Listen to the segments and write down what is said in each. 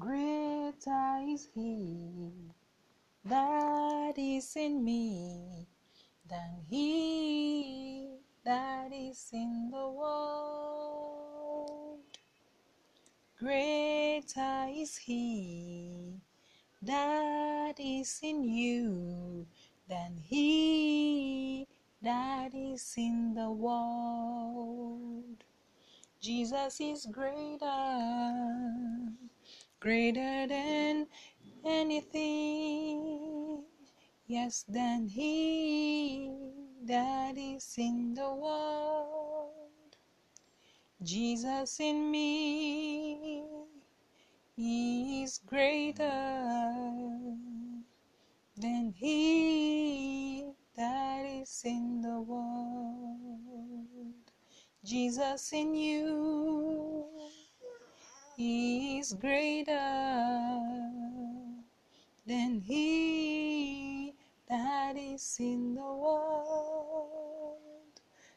Greater is He that is in me than He that is in the world. Greater is He that is in you than He that is in the world. Jesus is greater, greater than anything, yes, than He that is in the world. Jesus in me is greater than He that is in the world. Jesus in you is greater than He that is in the world.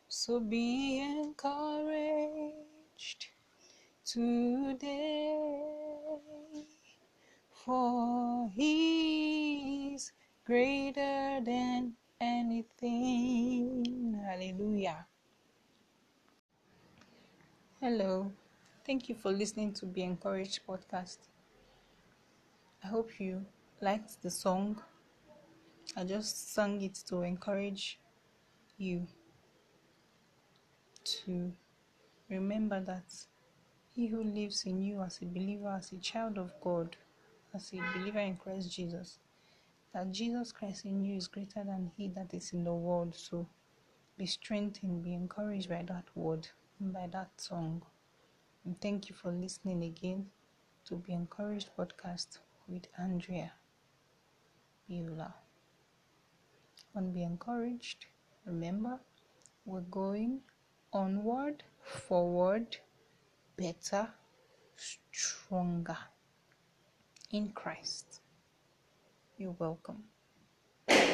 So be encouraged today, for He is greater than anything. Hallelujah. Hello, thank you for listening to Be Encouraged podcast. I hope you liked the song. I just sang it to encourage you to remember that he who lives in you as a believer, as a child of God, as a believer in Christ Jesus, that Jesus Christ in you is greater than he that is in the world. So be strengthened, be encouraged by that word by that song. And thank you for listening again to Be Encouraged podcast with Andrea Beulah. And be encouraged. Remember, we're going onward, forward, better, stronger in Christ. You're welcome.